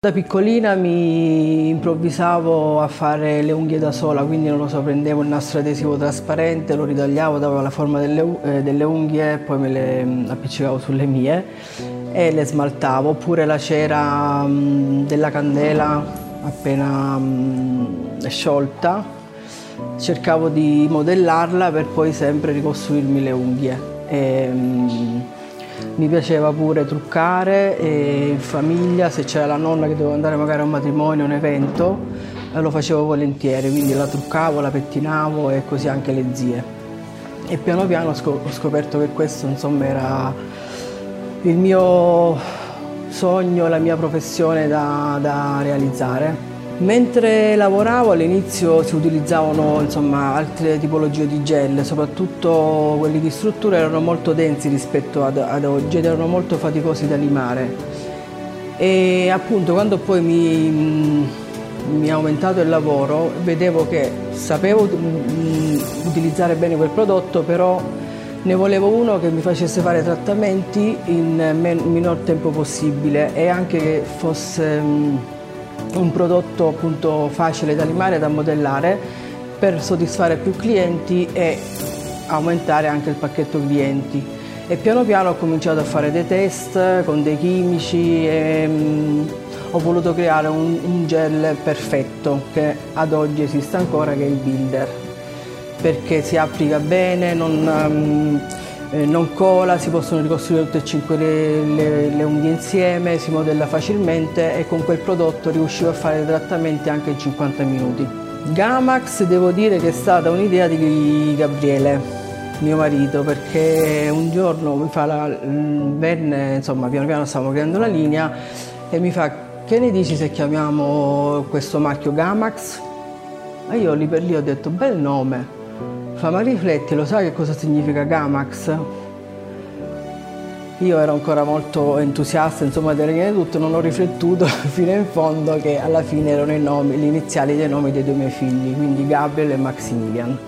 Da piccolina mi improvvisavo a fare le unghie da sola, quindi non lo so, prendevo il nastro adesivo trasparente, lo ritagliavo, davo la forma delle, eh, delle unghie, poi me le mm, appiccicavo sulle mie e le smaltavo, oppure la cera mh, mm, della candela appena mh, mm, sciolta, cercavo di modellarla per poi sempre ricostruirmi le unghie. E, mh, mi piaceva pure truccare in famiglia, se c'era la nonna che doveva andare magari a un matrimonio, un evento, eh, lo facevo volentieri, quindi la truccavo, la pettinavo e così anche le zie. E piano piano ho scoperto che questo insomma era il mio sogno, la mia professione da, da realizzare. Mentre lavoravo all'inizio si utilizzavano insomma, altre tipologie di gel, soprattutto quelli di struttura erano molto densi rispetto ad, ad oggi ed erano molto faticosi da limare. E appunto quando poi mi, mi è aumentato il lavoro vedevo che sapevo utilizzare bene quel prodotto, però ne volevo uno che mi facesse fare trattamenti in minor tempo possibile e anche che fosse mm, un prodotto appunto facile da limare da modellare per soddisfare più clienti e aumentare anche il pacchetto clienti. E piano piano ho cominciato a fare dei test con dei chimici e um, ho voluto creare un, un, gel perfetto che ad oggi esiste ancora che è il Builder perché si applica bene, non, um, eh, non cola, si possono ricostruire tutte e cinque le, le, le, unghie insieme, si modella facilmente e con quel prodotto riuscivo a fare i trattamenti anche in 50 minuti. Gamax devo dire che è stata un'idea di Gabriele, mio marito, perché un giorno mi fa la, venne, insomma piano piano stavamo creando la linea e mi fa che ne dici se chiamiamo questo marchio Gamax? E io lì per lì ho detto bel nome, Fa ma rifletti, lo sai che cosa significa Gamax? Io ero ancora molto entusiasta, insomma, delle linee di tutto, non ho riflettuto fino in fondo che alla fine erano i nomi, gli iniziali dei nomi dei due miei figli, quindi Gabriel e Maximilian.